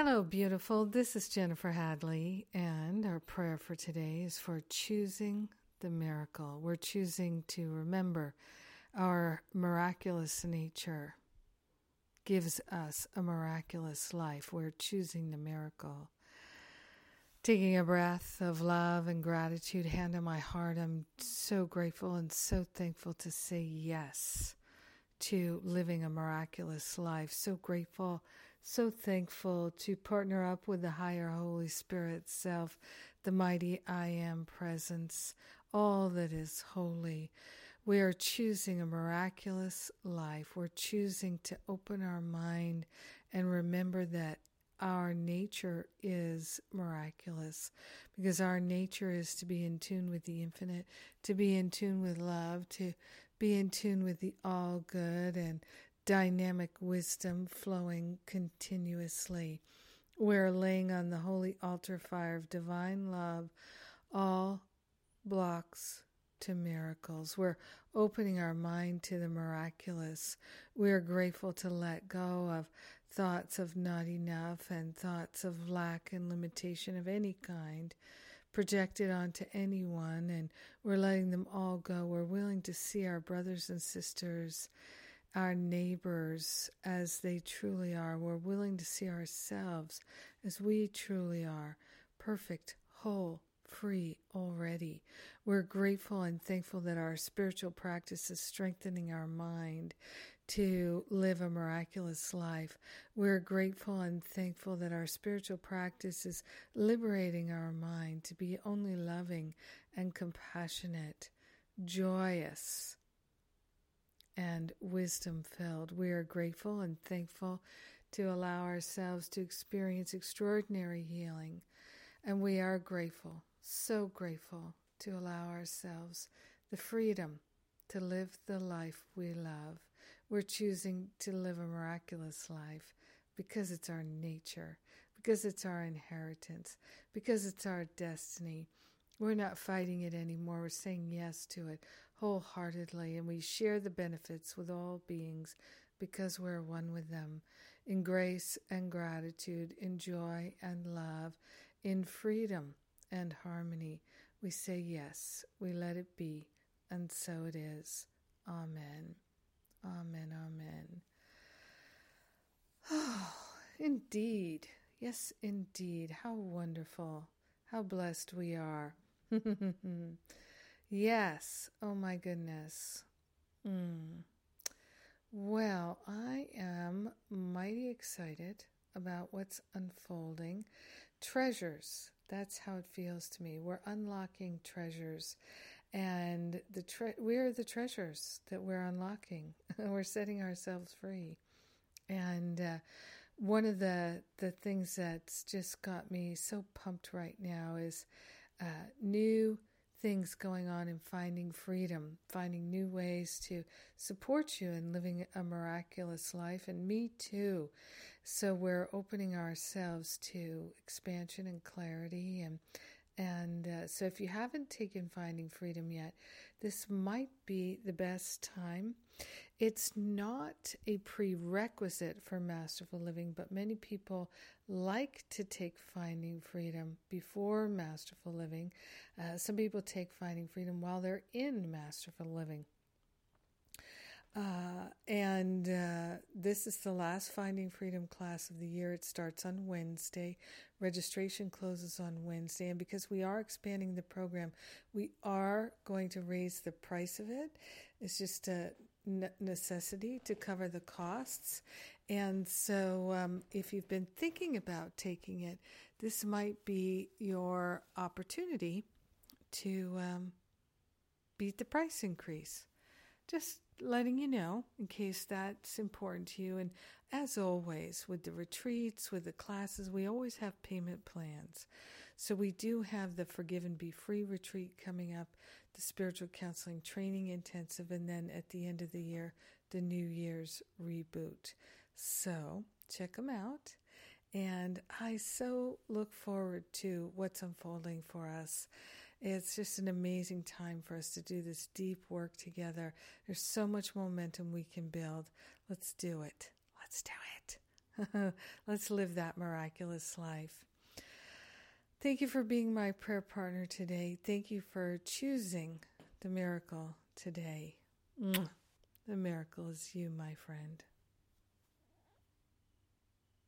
Hello, beautiful. This is Jennifer Hadley, and our prayer for today is for choosing the miracle. We're choosing to remember our miraculous nature gives us a miraculous life. We're choosing the miracle. Taking a breath of love and gratitude, hand on my heart, I'm so grateful and so thankful to say yes to living a miraculous life. So grateful so thankful to partner up with the higher Holy Spirit self, the mighty I am presence, all that is holy. We are choosing a miraculous life. We're choosing to open our mind and remember that our nature is miraculous because our nature is to be in tune with the infinite, to be in tune with love, to be in tune with the all good and dynamic wisdom flowing continuously. We're laying on the holy altar fire of divine love all blocks to miracles. We're opening our mind to the miraculous. We're grateful to let go of thoughts of not enough and thoughts of lack and limitation of any kind projected onto anyone, and we're letting them all go. We're willing to see our brothers and sisters our neighbors as they truly are. We're willing to see ourselves as we truly are perfect, whole, free already. We're grateful and thankful that our spiritual practice is strengthening our mind to live a miraculous life. We're grateful and thankful that our spiritual practice is liberating our mind to be only loving and compassionate, joyous and wisdom filled. We are grateful and thankful to allow ourselves to experience extraordinary healing. And we are grateful, so grateful, to allow ourselves the freedom to live the life we love. We're choosing to live a miraculous life because it's our nature, because it's our inheritance, because it's our destiny. We're not fighting it anymore. We're saying yes to it wholeheartedly, and we share the benefits with all beings because we're one with them. In grace and gratitude, in joy and love, in freedom and harmony, we say yes, we let it be, and so it is. Amen. Amen. Amen. Oh, indeed. Yes, indeed. How wonderful. How blessed we are. Yes. Oh my goodness. Mm. Well, I am mighty excited about what's unfolding. Treasures. That's how it feels to me. We're unlocking treasures, and the tre- we're the treasures that we're unlocking. we're setting ourselves free, and uh, one of the the things that's just got me so pumped right now is uh, new things going on in finding freedom, finding new ways to support you in living a miraculous life, and me too. So we're opening ourselves to expansion and clarity and and uh, so, if you haven't taken Finding Freedom yet, this might be the best time. It's not a prerequisite for masterful living, but many people like to take Finding Freedom before masterful living. Uh, some people take Finding Freedom while they're in masterful living. Uh, and this is the last Finding Freedom class of the year. It starts on Wednesday. Registration closes on Wednesday. And because we are expanding the program, we are going to raise the price of it. It's just a necessity to cover the costs. And so, um, if you've been thinking about taking it, this might be your opportunity to um, beat the price increase. Just letting you know in case that's important to you. And as always, with the retreats, with the classes, we always have payment plans. So we do have the Forgive and Be Free retreat coming up, the spiritual counseling training intensive, and then at the end of the year, the New Year's reboot. So check them out. And I so look forward to what's unfolding for us it's just an amazing time for us to do this deep work together. There's so much momentum we can build. Let's do it. Let's do it. Let's live that miraculous life. Thank you for being my prayer partner today. Thank you for choosing the miracle today. The miracle is you, my friend.